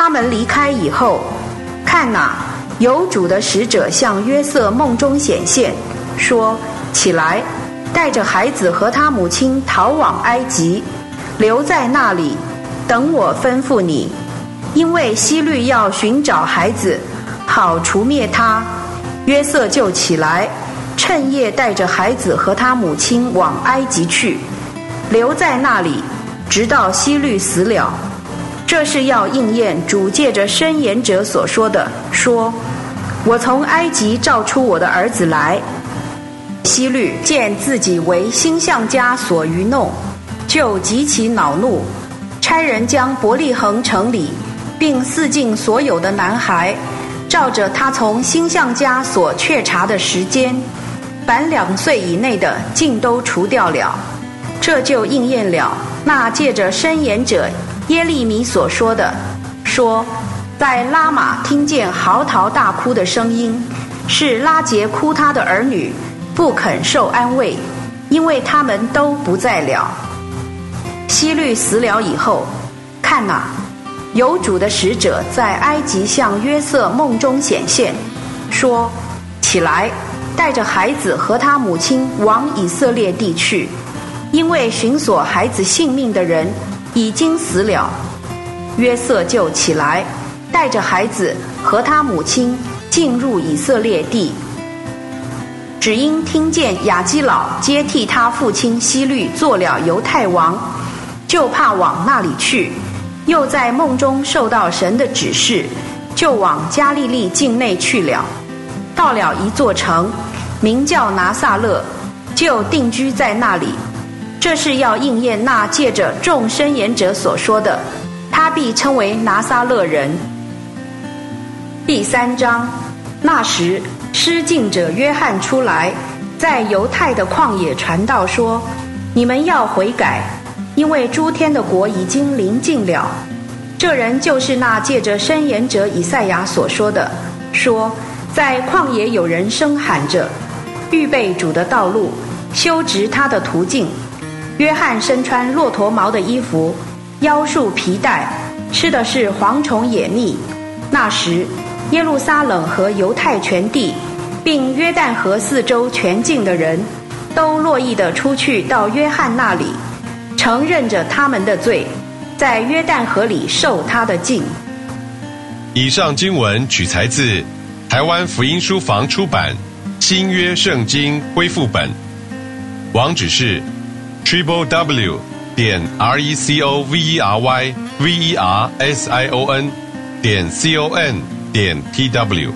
他们离开以后，看哪，有主的使者向约瑟梦中显现，说：“起来，带着孩子和他母亲逃往埃及，留在那里，等我吩咐你。因为希律要寻找孩子，好除灭他。”约瑟就起来，趁夜带着孩子和他母亲往埃及去，留在那里，直到希律死了。这是要应验主借着申言者所说的：“说，我从埃及召出我的儿子来。”希律见自己为星象家所愚弄，就极其恼怒，差人将伯利恒城里，并四境所有的男孩，照着他从星象家所确查的时间，凡两岁以内的，尽都除掉了。这就应验了那借着申言者。耶利米所说的，说，在拉玛听见嚎啕大哭的声音，是拉杰哭他的儿女，不肯受安慰，因为他们都不在了。希律死了以后，看哪，有主的使者在埃及向约瑟梦中显现，说，起来，带着孩子和他母亲往以色列地去，因为寻索孩子性命的人。已经死了，约瑟就起来，带着孩子和他母亲进入以色列地。只因听见雅基老接替他父亲希律做了犹太王，就怕往那里去，又在梦中受到神的指示，就往加利利境内去了。到了一座城，名叫拿撒勒，就定居在那里。这是要应验那借着众申言者所说的，他必称为拿撒勒人。第三章，那时施浸者约翰出来，在犹太的旷野传道说：你们要悔改，因为诸天的国已经临近了。这人就是那借着申言者以赛亚所说的，说在旷野有人声喊着，预备主的道路，修直他的途径。约翰身穿骆驼毛的衣服，腰束皮带，吃的是蝗虫野蜜。那时，耶路撒冷和犹太全地，并约旦河四周全境的人，都乐意的出去到约翰那里，承认着他们的罪，在约旦河里受他的敬。以上经文取材自台湾福音书房出版《新约圣经恢复本》，网址是。triple w 点 r e c o v e r y v e r s i o n 点 c o n 点 t w